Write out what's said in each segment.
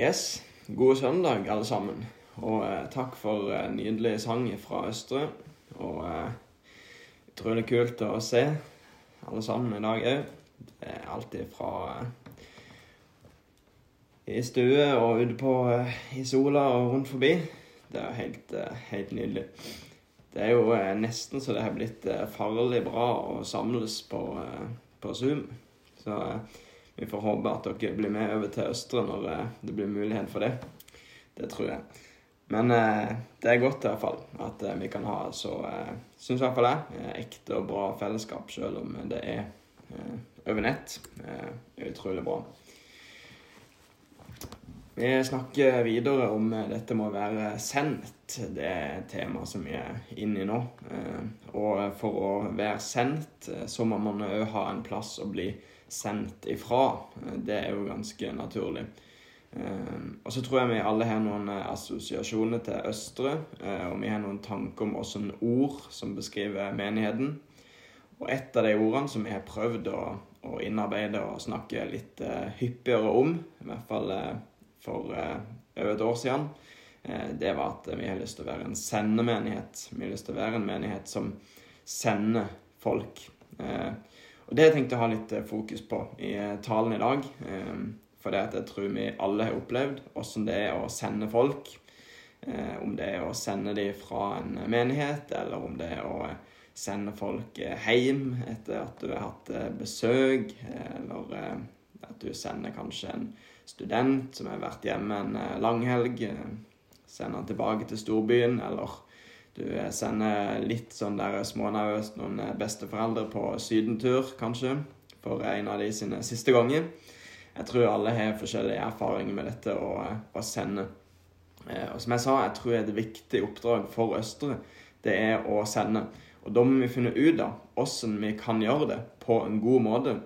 Yes, god søndag alle sammen. Og eh, takk for eh, nydelig sang fra Østre. Og eh, utrolig kult å se alle sammen i dag òg. Alltid fra eh, i stue og ute på eh, i sola og rundt forbi. Det er helt, eh, helt nydelig. Det er jo eh, nesten så det har blitt farlig bra å samles på, på Zoom. Så eh, vi får håpe at dere blir med over til Østre når eh, det blir mulighet for det. Det tror jeg. Men eh, det er godt i hvert fall at eh, vi kan ha så eh, Syns i hvert fall jeg. eh, Ekte og bra fellesskap, selv om det er eh, over nett. Eh, utrolig bra. Vi snakker videre om dette med å være sendt. Det er temaet tema som vi er inne i nå. Og for å være sendt, så må man òg ha en plass å bli sendt ifra. Eh, Det er jo ganske naturlig. Eh, Og så tror jeg vi alle har noen eh, assosiasjoner til Østre, og vi har noen tanker om åssen ord som beskriver menigheten. Og et av de ordene som vi har prøvd å, å innarbeide og snakke litt hyppigere om, i hvert fall for over et år siden, det var at vi har lyst til å være en sendemenighet. Vi har lyst til å være en menighet som sender folk. Eh, og det har jeg tenkt å ha litt eh, fokus på i eh, talen i dag. Eh, for det at jeg tror vi alle har opplevd åssen det er å sende folk. Om det er å sende dem fra en menighet, eller om det er å sende folk hjem etter at du har hatt besøk, eller at du sender kanskje en student som har vært hjemme en lang eh, sender han tilbake til storbyen, eller du sender litt sånn der smånervøst noen eh, besteforeldre på sydentur, kanskje, for en av de sine siste ganger. Jeg tror alle har forskjellige erfaringer med dette å, eh, å sende. Eh, Og som jeg sa, jeg tror et viktig oppdrag for Østre, det er å sende. Og da må vi finne ut av hvordan vi kan gjøre det på en god måte.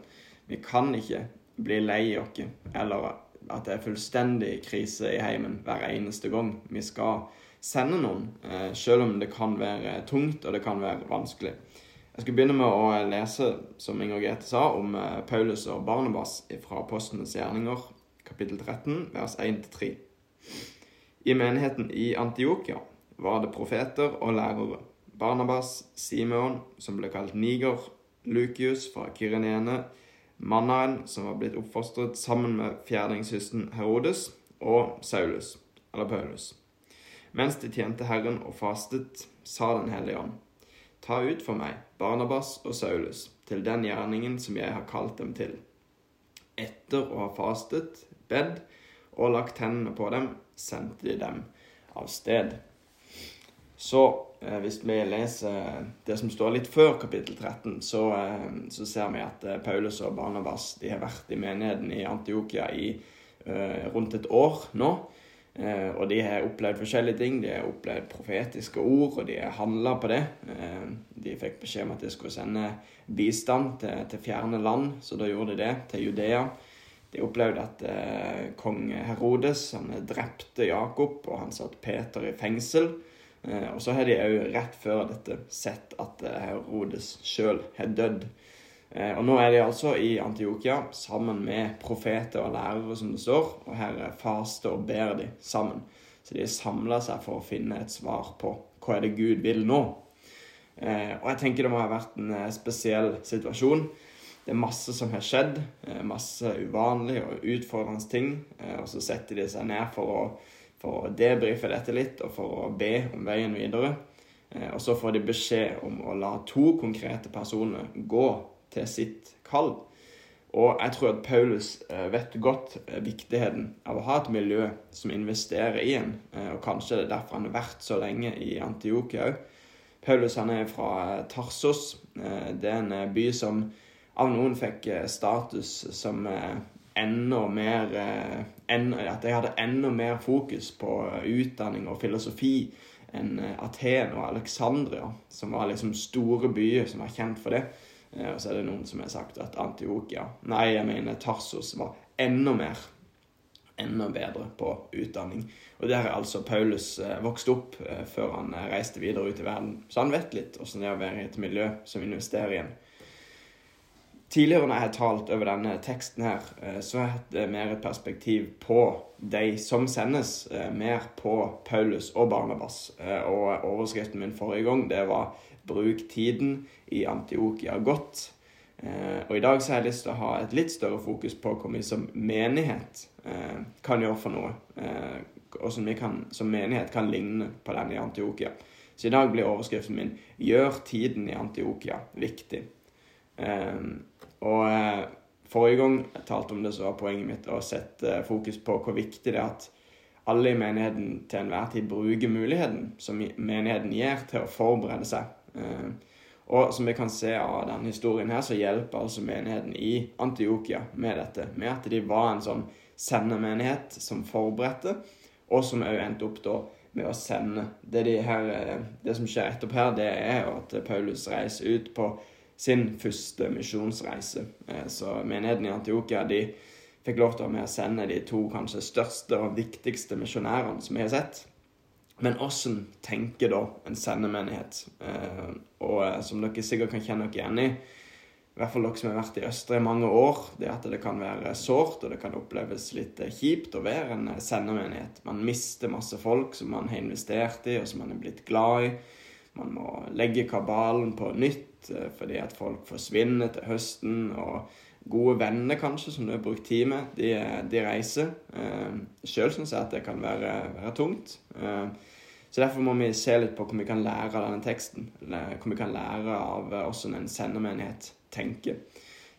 Vi kan ikke bli lei oss, eller at det er fullstendig krise i heimen hver eneste gang vi skal sende noen, eh, selv om det kan være tungt og det kan være vanskelig. Jeg skal begynne med å lese, som Inger Grete sa, om eh, Paulus og Barnabas fra Apostlenes gjerninger, kapittel 13, vers 1-3. I menigheten i Antiokia var det profeter og lærere. Barnabas, Simeon, som ble kalt Niger, Lukius fra Kyrenene, Mannaen, som var blitt oppfostret sammen med fjerdingshøsten Herodes, og Saulus, eller Paulus. Mens de tjente Herren og fastet, sa Den hellige ånd, ta ut for meg Barnabas og Saulus til den gjerningen som jeg har kalt dem til. Etter å ha fastet, bedt og lagt hendene på dem, sendte de dem av sted. Så eh, hvis vi leser det som står litt før kapittel 13, så, eh, så ser vi at eh, Paulus og Barnabas de har vært i menigheten i Antiokia i rundt et år nå. Eh, og de har opplevd forskjellige ting. De har opplevd profetiske ord, og de har handla på det. Eh, de fikk beskjed om at de skulle sende bistand til, til fjerne land, så da gjorde de det, til Judea. De opplevde at eh, kong Herodes han drepte Jakob, og han satte Peter i fengsel. Eh, og så har de òg rett før dette sett at eh, Herodes sjøl har dødd. Eh, og nå er de altså i Antiokia sammen med profeter og lærere, som det står. Og her eh, faster og ber de sammen. Så de samler seg for å finne et svar på hva er det Gud vil nå. Eh, og jeg tenker det må ha vært en spesiell situasjon. Det er masse som har skjedd. Masse uvanlige og utfordrende ting. Og så setter de seg ned for å, for å debrife dette litt og for å be om veien videre. Og så får de beskjed om å la to konkrete personer gå til sitt kall. Og jeg tror at Paulus eh, vet godt eh, viktigheten av å ha et miljø som investerer i en. eh, Og kanskje det er derfor han har vært så lenge i Antiokia òg. Paulus han er fra Tarsos. Det er en by som av noen fikk status som enda mer At de hadde enda mer fokus på utdanning og filosofi enn Aten og Alexandria, som var liksom store byer som var kjent for det. Eh, Og så er det noen som har sagt at Antiokia Nei, jeg mener Tarsos var enda mer enda bedre på utdanning. Og der er altså Paulus eh, vokst opp eh, før han reiste videre ut i verden. Så han vet litt åssen det er å være i et miljø som investerer i en. Tidligere når jeg har talt over denne teksten her, så har jeg hatt mer et perspektiv på de som sendes, mer på Paulus og Barnabas. Og overskriften min forrige gang, det var 'Bruk tiden i Antiokia godt'. Og i dag så har jeg lyst til å ha et litt større fokus på hva vi som menighet kan gjøre for noe. Og som vi kan, som menighet kan ligne på den i Antiokia. Så i dag blir overskriften min 'Gjør tiden i Antiokia viktig'. Og eh, forrige gang jeg talte om det, så var poenget mitt å sette fokus på hvor viktig det er at alle i menigheten til enhver tid bruker muligheten som menigheten gir til å forberede seg. Eh, og som vi kan se av denne historien her, så hjelper altså menigheten i Antiokia med dette. Med at de var en sånn sendemenighet som forberedte, og som òg endte opp da med å sende. Det, de her, eh, det som skjer etterpå her, det er jo at Paulus reiser ut på sin første misjonsreise. Eh, så menigheten i Antiokia de fikk lov til å med å sende de to kanskje største og viktigste misjonærene som vi har sett. Men åssen tenker da en sendemenighet? Eh, og eh, som dere sikkert kan kjenne dere igjen i, i hvert fall dere som har vært i Østre i mange år, det er at det kan være sårt og det kan oppleves litt kjipt å være en sendemenighet. Man mister masse folk som man har investert i, og som man er blitt glad i. Man må legge kabalen på nytt eh, fordi at folk forsvinner til høsten. Og gode venner, kanskje, som du har brukt tid med, de, de reiser. Eh, Sjøl syns jeg at det kan være, være tungt. Eh, så derfor må vi se litt på hvordan vi kan lære av denne teksten. hvordan vi kan lære av hvordan en sendermenighet tenker.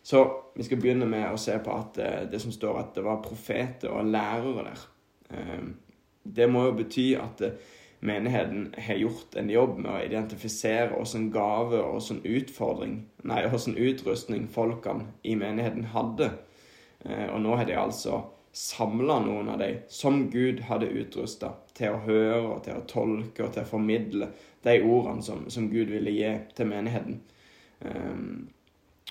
Så vi skal begynne med å se på at det som står at det var profeter og lærere der. Det må jo bety at menigheten har gjort en jobb med å identifisere hvilken gave og hvilken utfordring, nei, hvilken utrustning folkene i menigheten hadde. Eh, og nå har de altså samla noen av de som Gud hadde utrusta til å høre og til å tolke og til å formidle de ordene som, som Gud ville gi til menigheten. Um,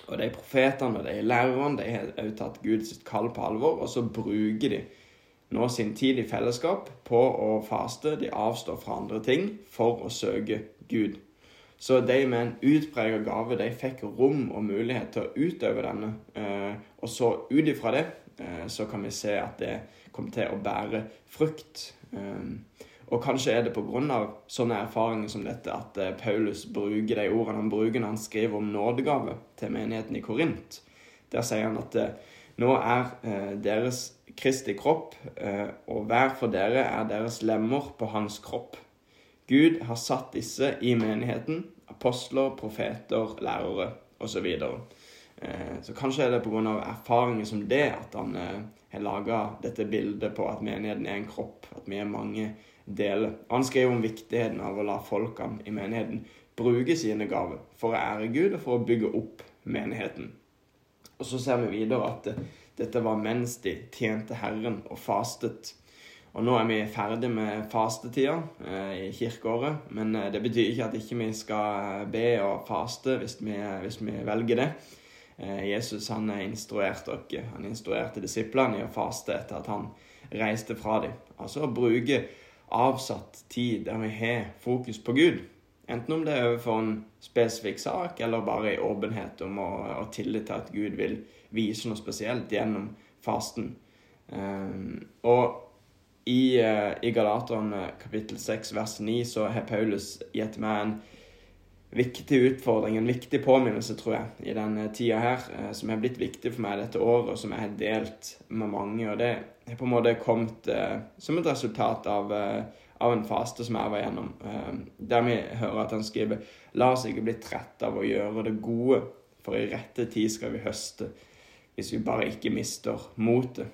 og de profetene og de lærerne de har også tatt Guds kall på alvor, og så bruker de nå sin tid i fellesskap på å faste. De avstår fra andre ting for å søke Gud. Så de med en utpreget gave de fikk rom og mulighet til å utøve denne. Eh, og så ut ifra det eh, så kan vi se at det kom til å bære frukt. Eh, og kanskje er det pga. sånne erfaringer som dette at Paulus bruker de ordene han bruker når han skriver om nådegave til menigheten i Korint. Der sier han at nå er deres Kristi kropp, eh, og hver for dere er deres lemmer på hans kropp. Gud har satt disse i menigheten. Apostler, profeter, lærere osv. Så. Eh, så kanskje er det pga. erfaringer som det at han eh, har laga dette bildet på at menigheten er en kropp, at vi er mange deler. Han skriver om viktigheten av å la folkene i menigheten bruke sine gaver for å ære Gud og for å bygge opp menigheten. Og så ser vi videre at dette var mens de tjente Herren og fastet. Og nå er vi ferdig med fastetida eh, i kirkeåret. Men eh, det betyr ikke at ikke vi skal be og faste hvis vi, hvis vi velger det. Eh, Jesus han instruerte dere. Han instruerte disiplene i å faste etter at han reiste fra dem. Altså å bruke avsatt tid der vi har fokus på Gud. Enten om det er overfor en spesifikk sak, eller bare i åpenhet om å, å tillit til at Gud vil vise noe spesielt gjennom fasten. Um, og i, uh, i Galaterne kapittel 6 vers 9 så har Paulus gitt meg en viktig utfordring, en viktig påminnelse, tror jeg, i denne tida her, uh, som har blitt viktig for meg dette året, og som jeg har delt med mange. Og det har på en måte kommet uh, som et resultat av av en faste som jeg var gjennom, eh, der vi hører at han skriver La oss ikke bli trette av å gjøre det gode, for i rette tid skal vi høste, hvis vi bare ikke mister motet.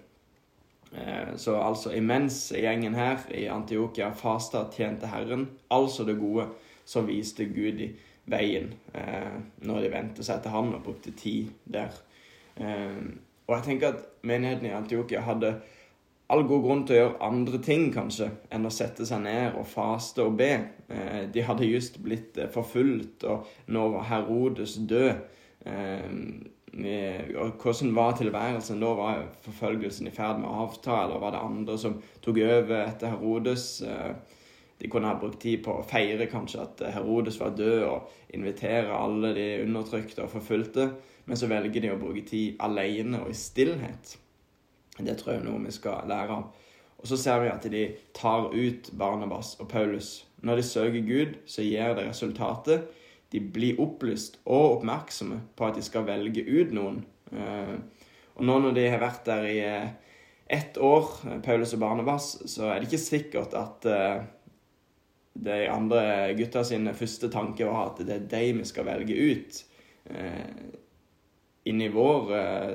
Eh, så altså imens gjengen her i Antiokia fasta tjente Herren, altså det gode, så viste Gud i veien eh, når de vendte seg til Han og brukte tid der. Og jeg tenker at menigheten i Antiokia hadde all god grunn til å gjøre andre ting, kanskje, enn å sette seg ned og faste og be. Eh, de hadde just blitt eh, forfulgt, og nå var Herodes død. Eh, hvordan var tilværelsen da? Var forfølgelsen i ferd med å avta, eller var det andre som tok over etter Herodes? De kunne ha brukt tid på å feire kanskje at Herodes var død, og invitere alle de undertrykte og forfulgte. Men så velger de å bruke tid alene og i stillhet. Det tror jeg er noe vi skal lære av. Og så ser vi at de tar ut Barnabas og Paulus. Når de søker Gud, så gir det resultatet. De blir opplyst og oppmerksomme på at de skal velge ut noen. Eh, og nå når de har vært der i eh, ett år, Paulus og Barnabas, så er det ikke sikkert at eh, de andre gutta sine første tanke var at det er de vi skal velge ut. Inni vår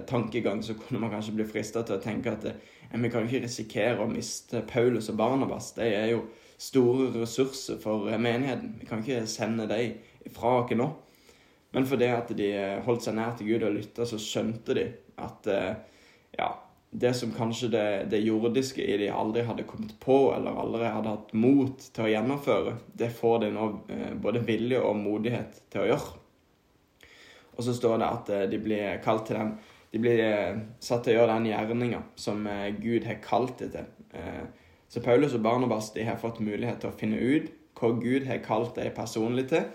tankegang så kunne man kanskje bli frista til å tenke at vi kan ikke risikere å miste Paulus og Barnabas. De er jo store ressurser for menigheten. Vi kan ikke sende dem fra oss nå. Men fordi at de holdt seg nær til Gud og lytta, så skjønte de at eh, ja, det som kanskje det, det, jordiske i de aldri hadde kommet på, eller aldri hadde hatt mot til å gjennomføre, det får de nå eh, både vilje og modighet til å gjøre. Og så står det at eh, de blir kalt til den de blir eh, satt til å gjøre den gjerninga som eh, Gud har kalt dem til. Så Paulus og Barnabas de har fått mulighet til å finne ut hva Gud har kalt dem personlig til.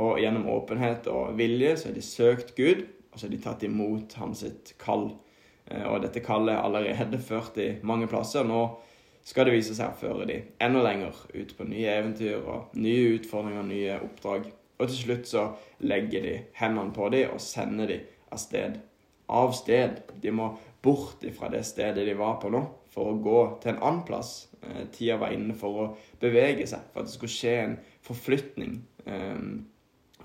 Og gjennom åpenhet og vilje så har de søkt Gud, og så har de tatt imot hans kall. Og dette kallet er allerede ført i mange plasser. Nå skal det vise seg å føre de enda lenger ut på nye eventyr og nye utfordringer, nye oppdrag. Og til slutt så legger de hendene på dem og sender dem av sted av sted. De må bort fra det stedet de var på nå, for å gå til en annen plass. Eh, tida var inne for å bevege seg, for at det skulle skje en forflytning. Eh,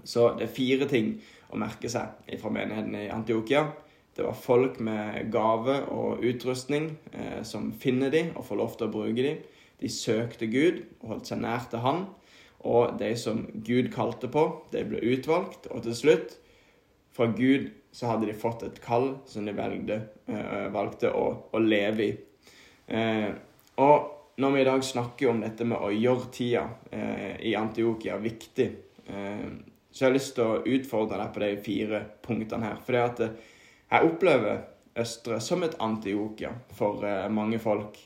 så det er fire ting å merke seg fra menigheten i Antiokia. Det var folk med gave og utrustning eh, som finner dem og får lov til å bruke dem. De søkte Gud og holdt seg nær til Han. Og de som Gud kalte på, de ble utvalgt. Og til slutt, fra Gud så hadde de fått et kall som de valgte, uh, valgte å, å, leve i. Eh, og når vi i dag snakker om dette med å gjøre tida eh, i Antiokia viktig, så jeg har lyst til å utfordre deg på de fire punktene her. For det at jeg opplever Østre som et Antiokia for mange folk.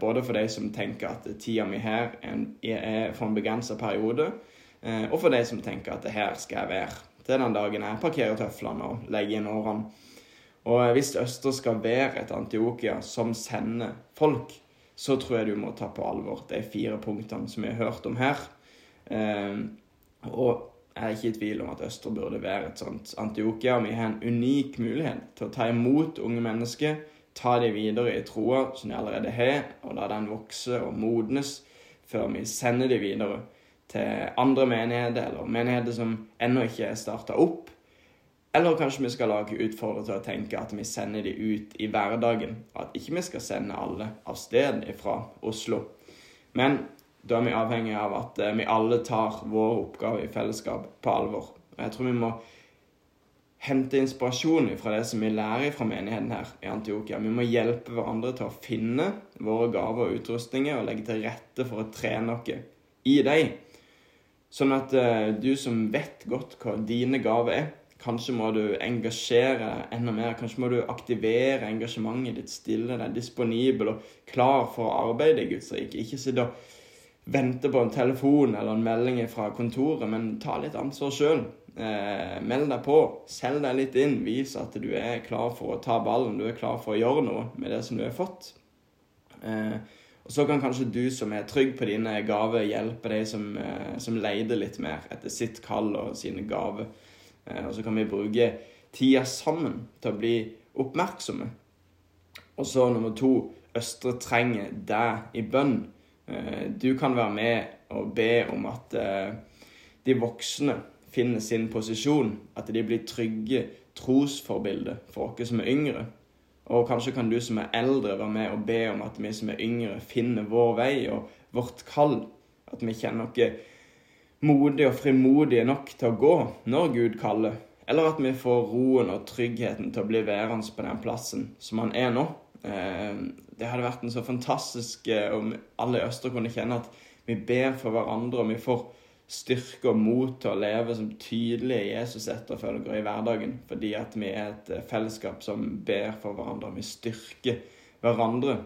både for de som tenker at tida mi her er, for en begrensa periode, og for de som tenker at det her skal jeg være til den dagen jeg parkerer tøflene og legger inn årene. Og hvis Østre skal være et Antiokia som sender folk, så tror jeg du må ta på alvor de fire punktene som vi har hørt om her. Eh, og er ikke i tvil om at Øster burde være et sånt Antiokia. Vi har en unik mulighet til å ta imot unge mennesker, ta dem videre i troa som de allerede har, og la den vokse og modnes før vi sender dem videre til andre menigheter, eller menigheter som ennå ikke er starta opp. Eller kanskje vi skal lage utfordrere til å tenke at vi sender dem ut i hverdagen. Og at ikke vi skal sende alle av sted fra Oslo. Men da er vi avhengig av at eh, vi alle tar vår oppgave i fellesskap på alvor. Og jeg tror vi må hente inspirasjon fra det som vi lærer fra menigheten her i Antiokia. Vi må hjelpe hverandre til å finne våre gaver og utrustninger og legge til rette for å trene oss i dem. Sånn at uh, du som vet godt hva dine gaver er, kanskje må du engasjere enda mer. Kanskje må du aktivere engasjementet ditt, stille deg disponibel og klar for å arbeide i Guds rike. Ikke sitte og vente på en telefon eller en melding fra kontoret, men ta litt ansvar sjøl. Eh, meld deg på, selg deg litt inn, vis at du er klar for å ta ballen, du er klar for å gjøre noe med det som du har fått. Eh, og Så kan kanskje du som er trygg på dine gaver, hjelpe de som, eh, som leider litt mer etter sitt kall og sine gaver. Eh, og så kan vi bruke tida sammen til å bli oppmerksomme. Og så nummer to Østre trenger deg i bønn. Eh, du kan være med og be om at de voksne finner sin posisjon. At de blir trygge trosforbilder for oss som er yngre. Og kanskje kan du som er eldre, være med og be om at vi som er yngre, finner vår vei og vårt kall. At vi kjenner oss modige og frimodige nok til å gå når Gud kaller. Eller at vi får roen og tryggheten til å bli værende på den plassen som han er nå. Det hadde vært en så fantastisk eh, om alle i Øster kunne kjenne at vi ber for hverandre, og vi får styrke og mot til å leve som tydelige Jesus-etterfølgere i hverdagen. Fordi at vi er et eh, fellesskap som ber for hverandre. og Vi styrker hverandre.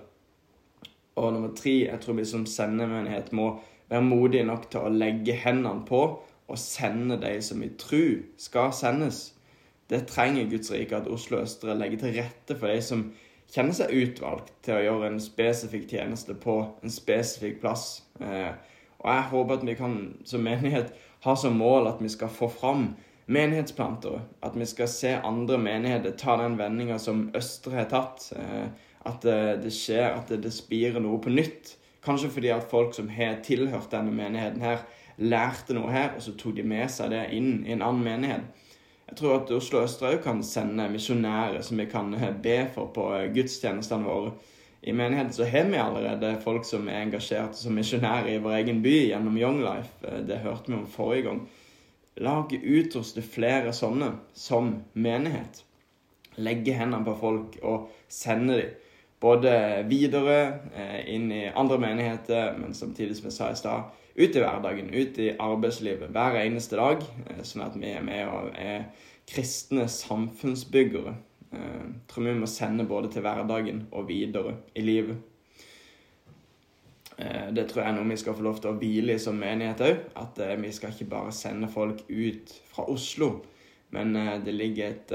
Og nummer tre, jeg tror vi som sendemenighet må være modige nok til å legge hendene på og sende de som vi tror skal sendes. Det trenger Guds rike at Oslo Østre legger til rette for de som kjenner seg utvalgt til å gjøre en spesifikk tjeneste på en spesifikk plass. Eh, og jeg håper at vi kan som menighet ha som mål at vi skal få fram menighetsplantere. At vi skal se andre menigheter ta den vendinga som Østre har tatt. Eh, at det skjer, at det spirer noe på nytt. Kanskje fordi at folk som har tilhørt denne menigheten her, lærte noe her, og så tok de med seg det inn i en annen menighet. Jeg tror at Oslo Østre òg kan sende misjonærer som vi kan be for på gudstjenestene våre. I menigheten så har vi allerede folk som er engasjert som misjonærer i vår egen by gjennom Young Life. Eh, det hørte vi om forrige gang. La oss utruste flere sånne som menighet. Legge hendene på folk og sende dem. Både videre eh, inn i andre menigheter, men samtidig, som jeg sa i stad, ut i hverdagen, ut i arbeidslivet hver eneste dag. Eh, sånn at vi er med og er kristne samfunnsbyggere. Jeg eh, tror vi må sende både til hverdagen og videre i livet. Eh, det tror jeg er noe vi skal få lov til å hvile i som menighet òg. At vi skal ikke bare sende folk ut fra Oslo, men det ligger et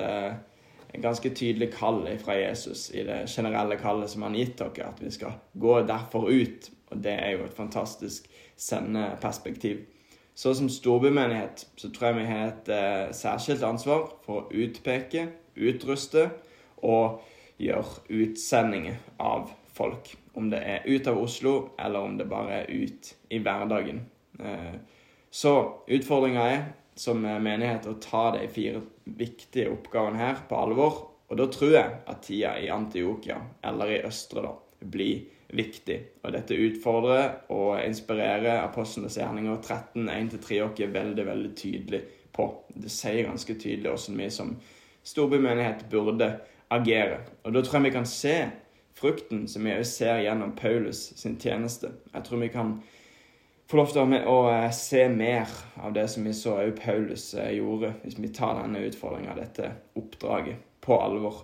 ganske tydelig kall fra Jesus i det generelle kallet som han har gitt dere, at vi skal gå derfor ut. Og det er jo et fantastisk sendeperspektiv. Så som storbymenighet så tror jeg vi har et eh, særskilt ansvar for å utpeke utruste og gjøre utsendinger av folk. Om det er ut av Oslo, eller om det bare er ut i hverdagen. Eh, så utfordringa er som menighet å ta de fire viktige oppgavene her på alvor. Og da tror jeg at tida i Antiokia, eller i Østre, da, blir viktig. Og dette utfordrer og inspirerer apostlenes gjerninger 13, 1-3 er veldig, veldig tydelig på. Det sier ganske tydelig hvordan vi som storbymenighet burde agere. Og da tror jeg vi kan se frukten som vi også ser gjennom Paulus sin tjeneste. Jeg tror vi kan få lov til å eh, se mer av det som vi så også Paulus eh, gjorde, hvis vi tar denne utfordringa, dette oppdraget, på alvor.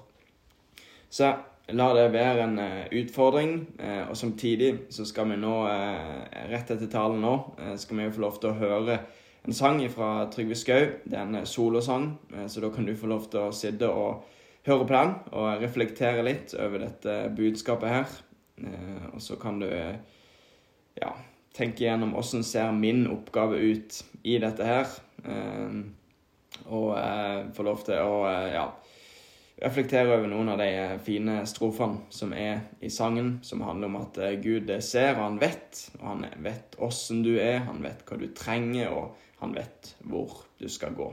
Så la det være en uh, utfordring. Uh, og samtidig så skal vi nå, uh, rett etter talen nå, skal vi jo få lov til å høre en sang fra Trygve Skau. Det er en solosang, eh, så da kan du få lov til å sitte og høre på den og reflektere litt over dette budskapet her. Eh, og så kan du ja, tenke gjennom åssen ser min oppgave ut i dette her. Eh, og få lov til å ja, reflektere over noen av de fine strofene som er i sangen, som handler om at Gud ser, og han vet. Og han vet åssen du er, han vet hva du trenger. og han vet hvor du skal gå.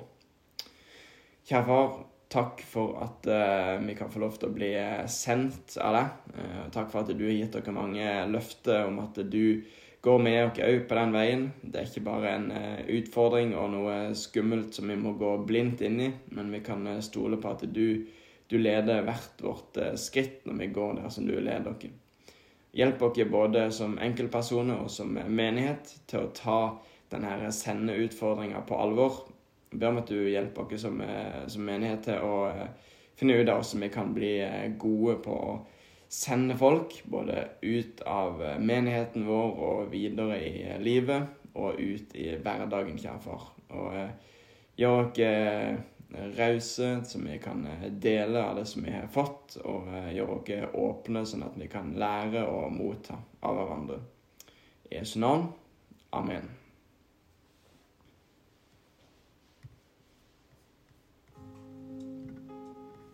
Kjære far, takk for at uh, vi kan få lov til å bli eh, sendt av deg. Takk for at du har gitt dere mange løfter om at du går med oss òg på den veien. Det er ikke bare en utfordring og noe skummelt som vi må gå blindt inn i, men vi kan stole på at du, du leder hvert vårt skritt når vi går der som du leder oss. Hjelp oss både som enkeltpersoner og som menighet til å ta denne sendeutfordringa på alvor. Jeg ber om at du hjelper oss som, eh, som menighet til å eh, finne ut av hvordan vi kan bli eh, gode på å sende folk, både ut av menigheten vår og videre i livet, og ut i hverdagen, kjære far. Og gjør oss rause, så vi kan dele av det som vi har fått, og gjøre oss åpne, sånn at vi kan lære og motta av hverandre. I Jesu navn. Amen.